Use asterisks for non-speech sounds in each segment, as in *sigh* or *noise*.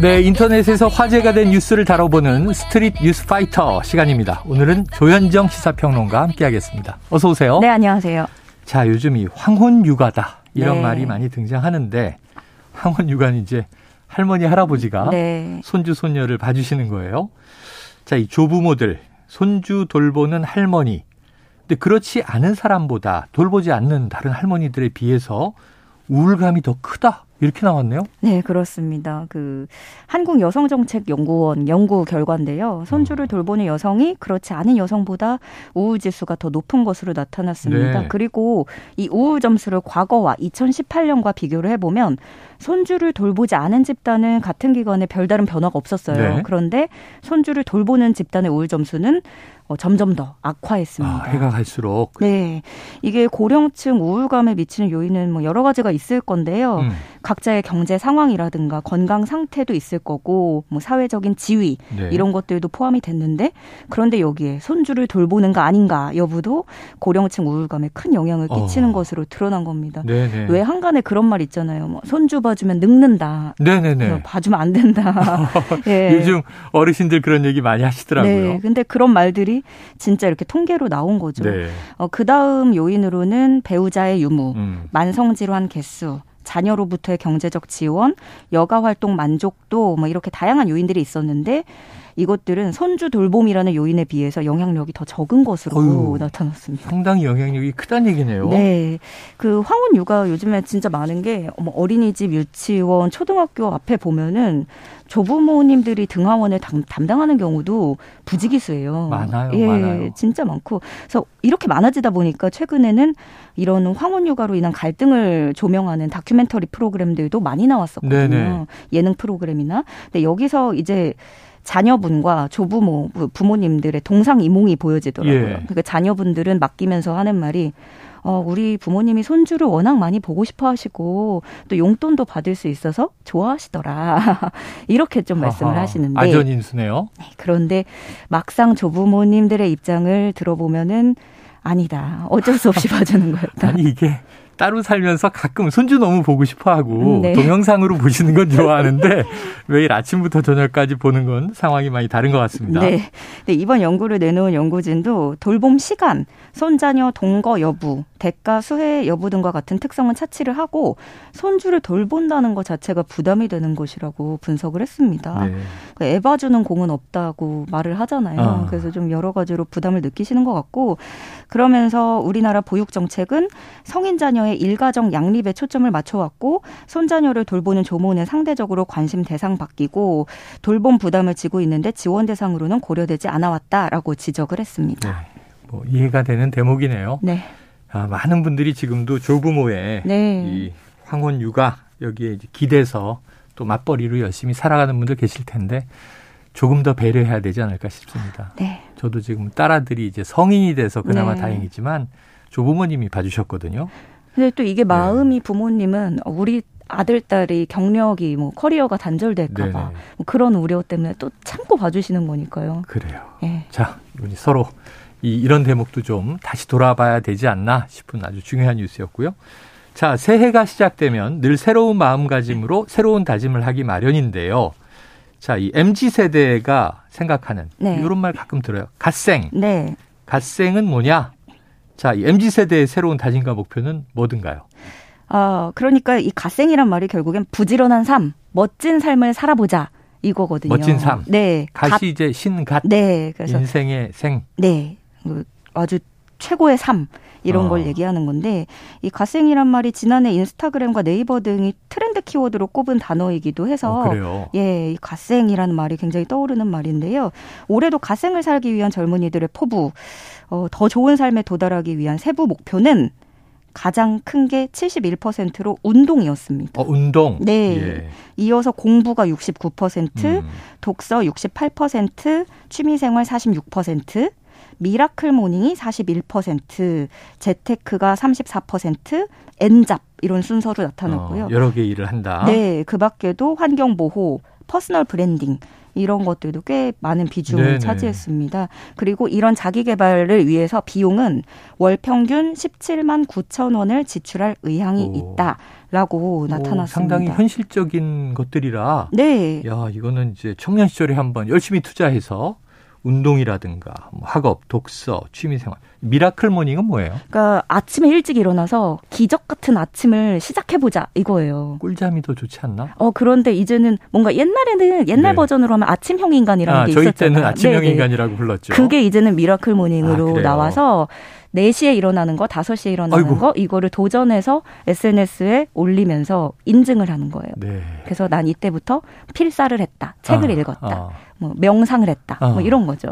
네, 인터넷에서 화제가 된 뉴스를 다뤄보는 Street News Fighter 시간입니다. 오늘은 조현정 시사평론가 함께하겠습니다. 어서 오세요. 네, 안녕하세요. 자, 요즘 이 황혼 육아다 이런 네. 말이 많이 등장하는데 황혼 육아는 이제 할머니 할아버지가 네. 손주 손녀를 봐주시는 거예요. 자, 이 조부모들 손주 돌보는 할머니. 근데 그렇지 않은 사람보다 돌보지 않는 다른 할머니들에 비해서 우울감이 더 크다. 이렇게 나왔네요. 네, 그렇습니다. 그 한국 여성 정책 연구원 연구 결과인데요. 손주를 어. 돌보는 여성이 그렇지 않은 여성보다 우울 지수가 더 높은 것으로 나타났습니다. 네. 그리고 이 우울 점수를 과거와 2018년과 비교를 해 보면 손주를 돌보지 않은 집단은 같은 기간에 별다른 변화가 없었어요. 네. 그런데 손주를 돌보는 집단의 우울 점수는 어, 점점 더 악화했습니다. 아, 해가 갈수록. 네. 이게 고령층 우울감에 미치는 요인은 뭐 여러 가지가 있을 건데요. 음. 각자의 경제 상황이라든가 건강 상태도 있을 거고 뭐 사회적인 지위 네. 이런 것들도 포함이 됐는데 그런데 여기에 손주를 돌보는 거 아닌가 여부도 고령층 우울감에 큰 영향을 끼치는 어. 것으로 드러난 겁니다. 네네. 왜 한간에 그런 말 있잖아요. 뭐 손주 봐 주면 늙는다. 네네네. 봐주면 안 된다. *laughs* 예. 요즘 어르신들 그런 얘기 많이 하시더라고요. 네. 근데 그런 말들이 진짜 이렇게 통계로 나온 거죠. 네. 어, 그 다음 요인으로는 배우자의 유무, 음. 만성질환 개수, 자녀로부터의 경제적 지원, 여가 활동 만족도 뭐 이렇게 다양한 요인들이 있었는데 이것들은 손주 돌봄이라는 요인에 비해서 영향력이 더 적은 것으로 어휴, 나타났습니다. 상당히 영향력이 크다는 얘기네요. 네. 그 황혼 육아 요즘에 진짜 많은 게 어린이집, 유치원, 초등학교 앞에 보면은 조부모님들이 등하원을 담당하는 경우도 부지기수예요. 많아요. 예, 많아요. 진짜 많고. 그래서 이렇게 많아지다 보니까 최근에는 이런 황혼 육아로 인한 갈등을 조명하는 다큐멘터리 프로그램들도 많이 나왔었거든요. 네네. 예능 프로그램이나. 근데 여기서 이제 자녀분과 조부모 부모님들의 동상이몽이 보여지더라고요. 예. 그러니까 자녀분들은 맡기면서 하는 말이 어, 우리 부모님이 손주를 워낙 많이 보고 싶어 하시고 또 용돈도 받을 수 있어서 좋아하시더라. *laughs* 이렇게 좀 말씀을 아하, 하시는데. 아전인수네요. 네, 그런데 막상 조부모님들의 입장을 들어보면은 아니다. 어쩔 수 없이 *laughs* 봐주는 거였다. 아니, 이게 따로 살면서 가끔 손주 너무 보고 싶어 하고 음, 네. 동영상으로 보시는 건 좋아하는데 *laughs* 매일 아침부터 저녁까지 보는 건 상황이 많이 다른 것 같습니다. 네. 네 이번 연구를 내놓은 연구진도 돌봄 시간, 손자녀 동거 여부, 대가 수혜 여부 등과 같은 특성은 차치를 하고 손주를 돌본다는 것 자체가 부담이 되는 것이라고 분석을 했습니다. 네. 그 애봐주는 공은 없다고 말을 하잖아요. 아. 그래서 좀 여러 가지로 부담을 느끼시는 것 같고 그러면서 우리나라 보육 정책은 성인 자녀 의 일가정 양립에 초점을 맞춰왔고 손자녀를 돌보는 조모는 상대적으로 관심 대상 바뀌고 돌봄 부담을 지고 있는데 지원 대상으로는 고려되지 않아왔다라고 지적을 했습니다. 네. 뭐 이해가 되는 대목이네요. 네. 아, 많은 분들이 지금도 조부모의 네. 이 황혼 육아 여기에 기대서 또 맞벌이로 열심히 살아가는 분들 계실 텐데 조금 더 배려해야 되지 않을까 싶습니다. 네. 저도 지금 딸아들이 이제 성인이 돼서 그나마 네. 다행이지만 조부모님이 봐주셨거든요. 근데 또 이게 마음이 네. 부모님은 우리 아들 딸이 경력이 뭐 커리어가 단절될까봐 뭐 그런 우려 때문에 또 참고 봐주시는 거니까요. 그래요. 네. 자, 우리 서로 이, 이런 대목도 좀 다시 돌아봐야 되지 않나 싶은 아주 중요한 뉴스였고요. 자, 새해가 시작되면 늘 새로운 마음가짐으로 새로운 다짐을 하기 마련인데요. 자, 이 MZ 세대가 생각하는 네. 이런 말 가끔 들어요. 갓생. 네. 갓생은 뭐냐? 자, 이 MZ 세대의 새로운 다짐과 목표는 뭐든가요? 아, 그러니까 이 갓생이란 말이 결국엔 부지런한 삶, 멋진 삶을 살아보자. 이거거든요. 멋진 삶. 네. 갓이 갓. 이제 신갓. 네. 그래서 인생의 생. 네. 그 아주 최고의 삶 이런 어. 걸 얘기하는 건데 이 갓생이란 말이 지난해 인스타그램과 네이버 등이 트렌드 키워드로 꼽은 단어이기도 해서 어, 예, 이 갓생이라는 말이 굉장히 떠오르는 말인데요. 올해도 갓생을 살기 위한 젊은이들의 포부, 어, 더 좋은 삶에 도달하기 위한 세부 목표는 가장 큰 게 71%로 운동이었습니다. 어, 운동? 네. 예. 이어서 공부가 69%, 음. 독서 68%, 취미생활 46%, miracle morning이 41%, 재테크가 34%, N job 이런 순서로 나타났고요. 어, 여러 개 일을 한다. 네, 그 밖에도 환경 보호, personal branding 이런 것들도 꽤 많은 비중을 네네. 차지했습니다. 그리고 이런 자기 개발을 위해서 비용은 월 평균 17만 9천 원을 지출할 의향이 오. 있다라고 나타났습니다. 오, 상당히 현실적인 것들이라. 네. 야, 이거는 이제 청년 시절에 한번 열심히 투자해서 운동이라든가 뭐 학업, 독서, 취미생활. miracle morning은 뭐예요? 그러니까 아침에 일찍 일어나서 기적 같은 아침을 시작해 보자 이거예요. 꿀잠이 더 좋지 않나? 어 그런데 이제는 뭔가 옛날에는 옛날 네. 버전으로 하면 아침형 인간이라는 아, 게 있었잖아요. 저희 때는 아침형 네네. 인간이라고 불렀죠. 그게 이제는 miracle morning으로 아, 나와서 4시에 일어나는 거, 5시에 일어나는 아이고. 거 이거를 도전해서 SNS에 올리면서 인증을 하는 거예요. 네. 그래서 난 이때부터 필사를 했다. 책을 아, 읽었다. 아. 뭐 명상을 했다. 뭐 아. 이런 거죠.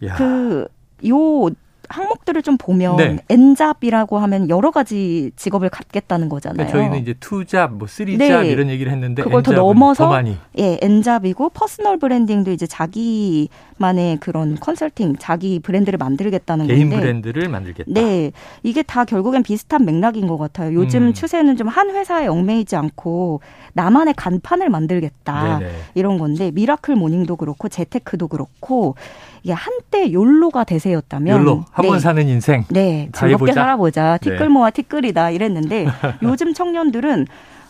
그요 항목들을 좀 보면 네. N job이라고 하면 여러 가지 직업을 갖겠다는 거잖아요. 그러니까 저희는 이제 two job, 뭐 three job 네. 이런 얘기를 했는데 그걸 더 넘어서 더 예, N job이고 personal branding도 이제 자기만의 그런 컨설팅, 자기 브랜드를 만들겠다는 개인 건데 개인 브랜드를 만들겠다. 네, 이게 다 결국엔 비슷한 맥락인 것 같아요. 요즘 음. 추세는 좀 한 회사에 얽매이지 않고 나만의 간판을 만들겠다 네네. 이런 건데 miracle morning도 그렇고 재테크도 그렇고 이게 한때 YOLO가 대세였다면 YOLO 한번 네. 사는 인생 네 즐겁게. 살아보자 네. 티끌 모아 티끌이다 이랬는데 *laughs* 요즘 청년들은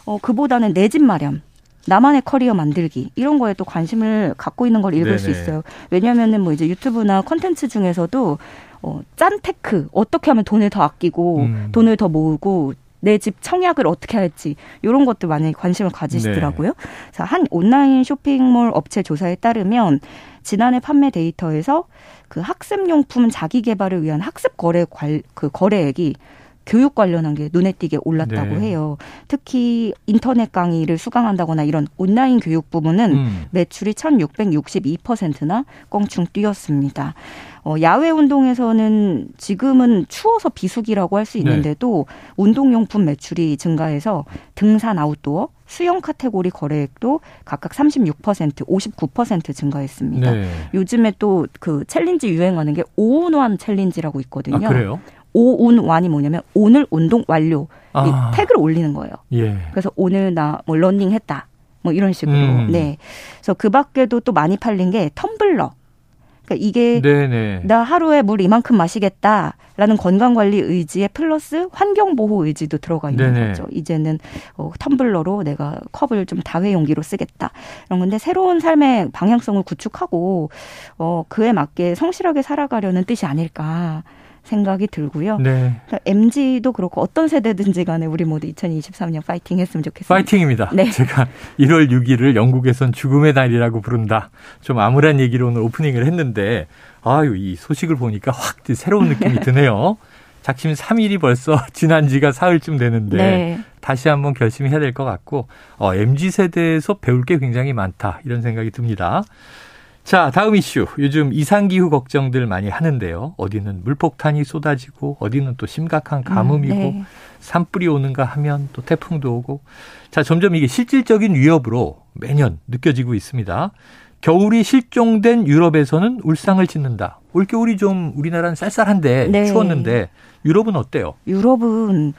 어 그보다는 내 집 마련 나만의 커리어 만들기 이런 거에 또 관심을 갖고 있는 걸 읽을 네네. 수 있어요. 왜냐하면은 뭐 이제 유튜브나 컨텐츠 중에서도 어, 짠 테크 어떻게 하면 돈을 더 아끼고 음. 돈을 더 모으고 내 집 청약을 어떻게 할지 이런 것도 많이 관심을 가지시더라고요. 네. 자, 한 온라인 쇼핑몰 업체 조사에 따르면 지난해 판매 데이터에서 그 학습용품 자기 개발을 위한 학습 거래 관, 그 거래액이 교육 관련한 게 눈에 띄게 올랐다고 네. 해요. 특히 인터넷 강의를 수강한다거나 이런 온라인 교육 부분은 음. 매출이 1662%나 껑충 뛰었습니다. 어, 야외 운동에서는 지금은 추워서 비수기라고 할 수 있는데도 네. 운동용품 매출이 증가해서 등산 아웃도어, 수영 카테고리 거래액도 각각 36%, 59% 증가했습니다. 네. 요즘에 또 그 challenge 유행하는 게 오운완 challenge라고 있거든요. 아, 그래요? 오운완이 뭐냐면 오늘 운동 완료 아. 이 태그를 올리는 거예요. 예. 그래서 오늘 나뭐 런닝 했다. 뭐 이런 식으로. 음. 네. 그래서 그 밖에도 또 많이 팔린 게 텀블러. 그러니까 이게 네네. 나 하루에 물 이만큼 마시겠다라는 건강 관리 의지에 플러스 환경 보호 의지도 들어가 있는 네네. 거죠. 이제는 어, 텀블러로 내가 컵을 좀 다회용기로 쓰겠다 이런 건데 새로운 삶의 방향성을 구축하고 어 그에 맞게 성실하게 살아가려는 뜻이 아닐까. 생각이 들고요. 네. MG도 그렇고 어떤 세대든지 간에 우리 모두 2023년 파이팅 했으면 좋겠습니다. 파이팅입니다. 네. 제가 1월 6일을 영국에선 죽음의 날이라고 부른다. 좀 암울한 얘기로 오늘 오프닝을 했는데 아유, 이 소식을 보니까 확 새로운 느낌이 *laughs* 드네요. 작심 3일이 벌써 *laughs* 지난 지가 사흘쯤 되는데 네. 다시 한번 결심해야 될 것 같고 어, MZ 세대에서 배울 게 굉장히 많다 이런 생각이 듭니다. 자, 다음 이슈. 요즘 이상기후 걱정들 많이 하는데요. 어디는 물폭탄이 쏟아지고, 어디는 또 심각한 가뭄이고, 음, 네. 산불이 오는가 하면 또 태풍도 오고. 자, 점점 이게 실질적인 위협으로 매년 느껴지고 있습니다. 겨울이 실종된 유럽에서는 울상을 짓는다. 올겨울이 좀 우리나라는 쌀쌀한데 네. 추웠는데 유럽은 어때요? 유럽은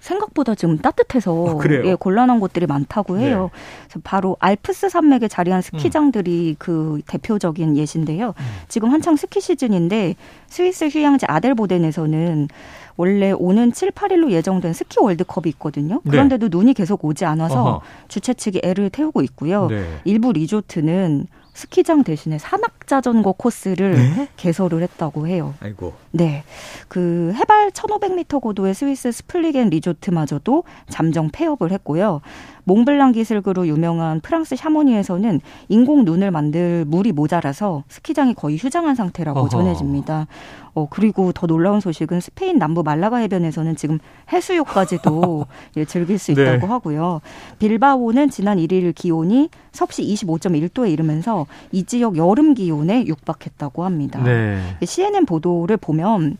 생각보다 지금 따뜻해서 어, 예, 곤란한 곳들이 많다고 해요. 네. 바로 알프스 산맥에 자리한 스키장들이 음. 그 대표적인 예신데요. 음. 지금 한창 스키 시즌인데 스위스 휴양지 아델보덴에서는 원래 오는 7, 8일로 예정된 스키 월드컵이 있거든요. 네. 그런데도 네. 눈이 계속 오지 않아서 어허. 주최 측이 애를 태우고 있고요. 네. 일부 리조트는 스키장 대신에 산악 자전거 코스를 네? 개설을 했다고 해요. 아이고. 네. 그 해발 1,500m 고도의 스위스 스플리겐 리조트마저도 잠정 폐업을 했고요. 몽블랑 기슭으로 유명한 프랑스 샤모니에서는 인공 눈을 만들 물이 모자라서 스키장이 거의 휴장한 상태라고 어허. 전해집니다. 어, 그리고 더 놀라운 소식은 스페인 남부 말라가 해변에서는 지금 해수욕까지도 *laughs* 예, 즐길 수 네. 있다고 네. 하고요. 빌바오는 지난 1일 기온이 섭씨 25.1도에 이르면서 이 지역 여름 기온에 육박했다고 합니다. 네. CNN 보도를 보면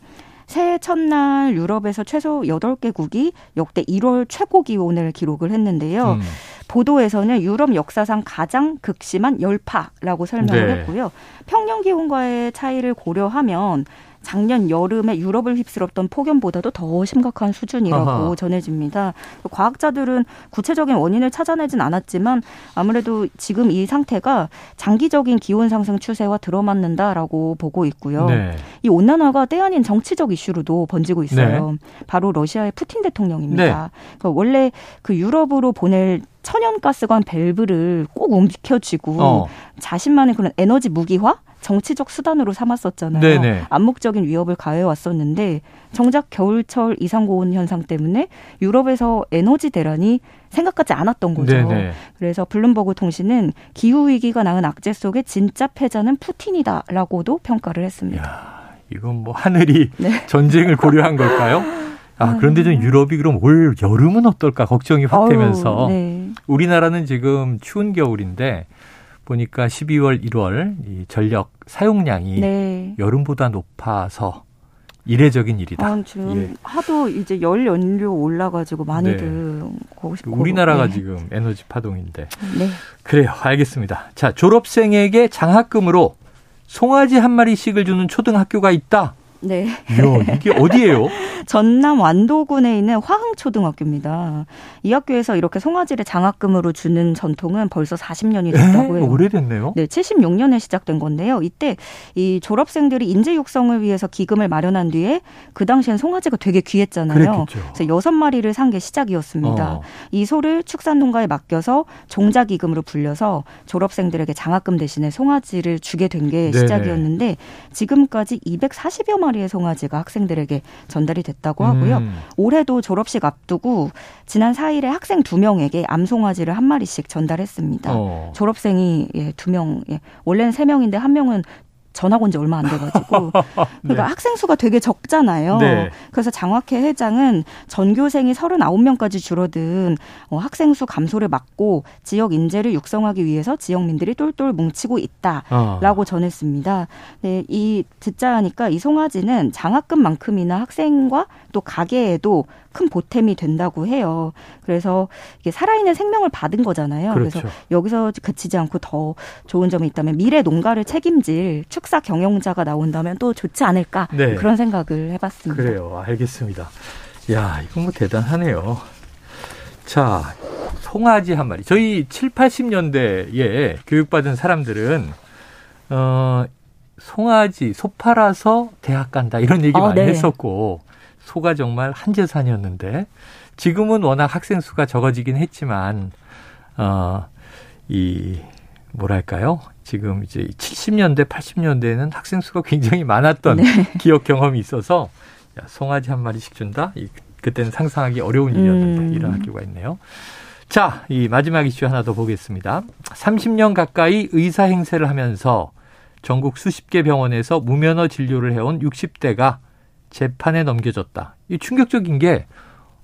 새해 첫날 유럽에서 최소 8개국이 역대 1월 최고 기온을 기록을 했는데요. 음. 보도에서는 유럽 역사상 가장 극심한 열파라고 설명을 네. 했고요. 평년 기온과의 차이를 고려하면 작년 여름에 유럽을 휩쓸었던 폭염보다도 더 심각한 수준이라고 아하. 전해집니다. 과학자들은 구체적인 원인을 찾아내진 않았지만 아무래도 지금 이 상태가 장기적인 기온 상승 추세와 들어맞는다라고 보고 있고요. 네. 이 온난화가 때 아닌 정치적 이슈로도 번지고 있어요. 네. 바로 러시아의 푸틴 대통령입니다. 네. 그러니까 원래 그 유럽으로 보낼 천연가스관 밸브를 꼭 움켜쥐고 어. 자신만의 그런 에너지 무기화 정치적 수단으로 삼았었잖아요. 네네. 암묵적인 위협을 가해 왔었는데 정작 겨울철 이상 고온 현상 때문에 유럽에서 에너지 대란이 생각하지 않았던 거죠. 네네. 그래서 블룸버그 통신은 기후 위기가 낳은 악재 속에 진짜 패자는 푸틴이다라고도 평가를 했습니다. 야, 이건 뭐 하늘이 *laughs* 네. 전쟁을 고려한 걸까요? 아, 그런데 좀 유럽이 그럼 올 여름은 어떨까 걱정이 확 되면서 네. 우리나라는 지금 추운 겨울인데 보니까 12월, 1월 이 전력 사용량이 네. 여름보다 높아서 이례적인 일이다. 아, 지금 예. 하도 이제 열 연료 올라가지고 많이들 네. 우리나라가 네. 지금 에너지 파동인데. 네. 그래요. 알겠습니다. 자, 졸업생에게 장학금으로 송아지 한 마리씩을 주는 초등학교가 있다. 네. 이야, 이게 어디예요? *laughs* 전남 완도군에 있는 화흥초등학교입니다. 이 학교에서 이렇게 송아지를 장학금으로 주는 전통은 벌써 40년이 됐다고 해요. 오래됐네요. 네, 76년에 시작된 건데요. 이때 이 졸업생들이 인재 육성을 위해서 기금을 마련한 뒤에 그 당시엔 송아지가 되게 귀했잖아요. 그랬겠죠. 그래서 여섯 마리를 산 게 시작이었습니다. 어. 이 소를 축산농가에 맡겨서 종자 기금으로 불려서 졸업생들에게 장학금 대신에 송아지를 주게 된 게 시작이었는데 지금까지 240여 마리 마리의 송아지가 학생들에게 전달이 됐다고 하고요. 음. 올해도 졸업식 앞두고 지난 4일에 학생 2명에게 암송아지를 한 마리씩 전달했습니다. 어. 졸업생이 예, 2명, 예, 원래는 3명인데 한 명은 전학 온 지 얼마 안 돼가지고 *laughs* 그러니까 네. 학생 수가 되게 적잖아요. 네. 그래서 장학회 회장은 전교생이 39명까지 줄어든 어, 학생 수 감소를 막고 지역 인재를 육성하기 위해서 지역민들이 똘똘 뭉치고 있다라고 어. 전했습니다. 네, 이 듣자 하니까 이 송아지는 장학금만큼이나 학생과 또 가게에도 큰 보탬이 된다고 해요. 그래서 이게 살아있는 생명을 받은 거잖아요. 그렇죠. 그래서 여기서 그치지 않고 더 좋은 점이 있다면 미래 농가를 책임질 축사 경영자가 나온다면 또 좋지 않을까 네. 그런 생각을 해봤습니다. 그래요. 알겠습니다. 야, 이건 뭐 대단하네요. 자, 송아지 한 마리. 저희 7, 80년대에 교육받은 사람들은 어 송아지, 소 팔아서 대학 간다 이런 얘기 어, 많이 네. 했었고 소가 정말 한 재산이었는데 지금은 워낙 학생 수가 적어지긴 했지만 어 이 뭐랄까요? 지금 이제 70년대, 80년대에는 학생 수가 굉장히 많았던 네. *laughs* 기억 경험이 있어서 야, 송아지 한 마리씩 준다? 이, 그때는 상상하기 어려운 일이었는데 음. 이런 학교가 있네요. 자, 이 마지막 이슈 하나 더 보겠습니다. 30년 가까이 의사 행세를 하면서 전국 수십 개 병원에서 무면허 진료를 해온 60대가 재판에 넘겨졌다. 이 충격적인 게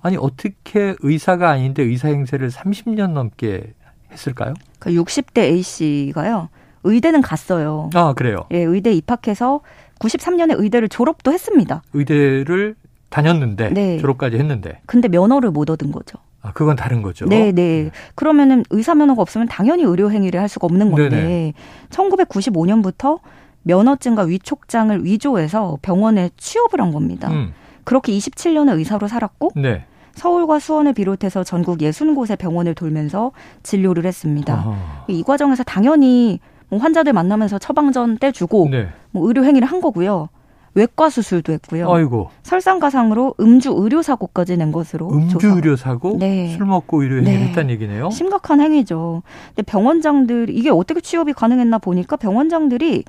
아니 어떻게 의사가 아닌데 의사 행세를 30년 넘게 했을까요? 그 60대 A 씨가요. 의대는 갔어요. 아, 그래요. 예, 의대 입학해서 93년에 의대를 졸업도 했습니다. 의대를 다녔는데 네. 졸업까지 했는데. 근데 면허를 못 얻은 거죠. 아, 그건 다른 거죠. 네, 네. 그러면은 의사 면허가 없으면 당연히 의료 행위를 할 수가 없는 건데 네네. 1995년부터 면허증과 위촉장을 위조해서 병원에 취업을 한 겁니다. 음. 그렇게 27년을 의사로 살았고 네. 서울과 수원을 비롯해서 전국 60곳의 병원을 돌면서 진료를 했습니다. 아하. 이 과정에서 당연히 뭐 환자들 만나면서 처방전 떼주고 네. 뭐 의료 행위를 한 거고요. 외과 수술도 했고요. 아이고. 설상가상으로 음주 의료 사고까지 낸 것으로 음주 조사. 의료 사고? 네. 술 먹고 의료 행위를 네. 했다는 얘기네요. 심각한 행위죠. 근데 병원장들 이게 어떻게 취업이 가능했나 보니까 병원장들이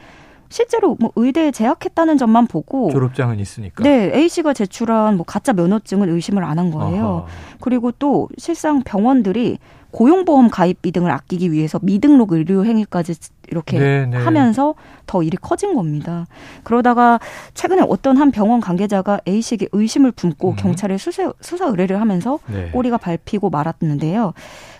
실제로 뭐 의대에 재학했다는 점만 보고 졸업장은 있으니까. 네, A 씨가 제출한 뭐 가짜 면허증을 의심을 안 한 거예요. 아하. 그리고 또 실상 병원들이 고용보험 가입비 등을 아끼기 위해서 미등록 의료 행위까지 이렇게 네네. 네. 하면서 더 일이 커진 겁니다. 그러다가 최근에 어떤 한 병원 관계자가 A 씨에게 의심을 품고 음. 경찰에 수사, 수사 의뢰를 하면서 네. 꼬리가 밟히고 말았는데요.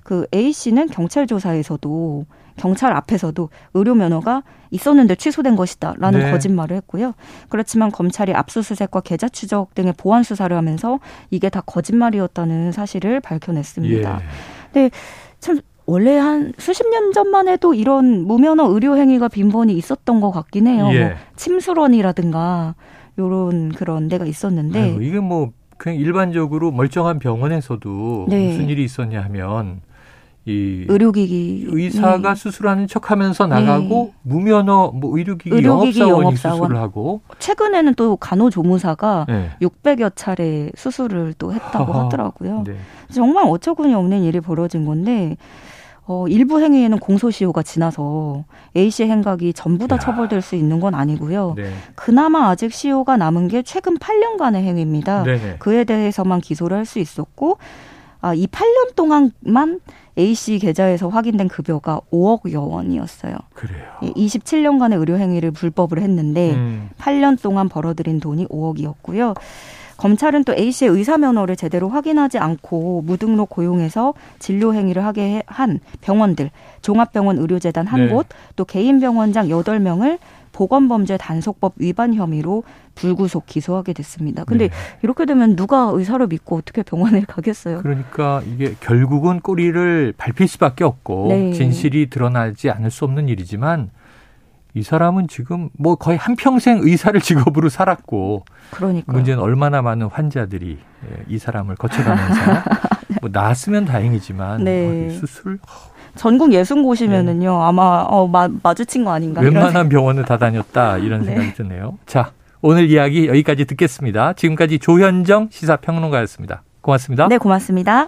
그 A 씨는 경찰 조사에서도 경찰 앞에서도 의료 면허가 있었는데 취소된 것이다라는 네. 거짓말을 했고요. 그렇지만 검찰이 압수수색과 계좌 추적 등의 보안 수사를 하면서 이게 다 거짓말이었다는 사실을 밝혀냈습니다. 예. 근데 참 원래 한 수십 년 전만 해도 이런 무면허 의료 행위가 빈번히 있었던 것 같긴 해요. 예. 뭐 침수론이라든가 요런 그런 데가 있었는데 아이고, 이게 뭐 그냥 일반적으로 멀쩡한 병원에서도 네. 무슨 일이 있었냐 하면 이 의료기기 의사가 네. 수술하는 척하면서 나가고 무면허 뭐 의료기기, 의료기기 영업사원이 영업사원. 수술을 하고 최근에는 또 간호조무사가 네. 600여 차례 수술을 또 했다고 허허. *laughs* 하더라고요. 네. 정말 어처구니 없는 일이 벌어진 건데 어, 일부 행위에는 공소시효가 지나서 A 씨의 행각이 전부 다 야. 처벌될 수 있는 건 아니고요. 네. 그나마 아직 시효가 남은 게 최근 8년간의 행위입니다. 네네. 그에 대해서만 기소를 할 수 있었고 아, 이 8년 동안만 A 씨 계좌에서 확인된 급여가 5억여 원이었어요. 그래요. 27년간의 의료 행위를 불법을 했는데 음. 8년 동안 벌어들인 돈이 5억이었고요. 검찰은 또 A 씨의 의사 면허를 제대로 확인하지 않고 무등록 고용해서 진료 행위를 하게 해- 한 병원들, 종합병원 의료재단 한 네. 곳, 또 개인 병원장 8명을 보건범죄 단속법 위반 혐의로 불구속 기소하게 됐습니다. 근데 네. 이렇게 되면 누가 의사를 믿고 어떻게 병원에 *laughs* 가겠어요? 그러니까 이게 결국은 꼬리를 밟힐 수밖에 없고 네. 진실이 드러나지 않을 수 없는 일이지만 이 사람은 지금 뭐 거의 한 평생 의사를 *laughs* 직업으로 살았고 그러니까 문제는 얼마나 많은 환자들이 예, 이 사람을 거쳐가면서 *laughs* 뭐 나았으면 다행이지만 네. 수술 전국 예순 곳이면은요 아마 어, 마, 마주친 거 아닌가 웬만한 병원을 다 다녔다 이런 *laughs* 네. 생각이 드네요. 자 오늘 이야기 여기까지 듣겠습니다. 지금까지 조현정 시사평론가였습니다. 고맙습니다. 네 고맙습니다.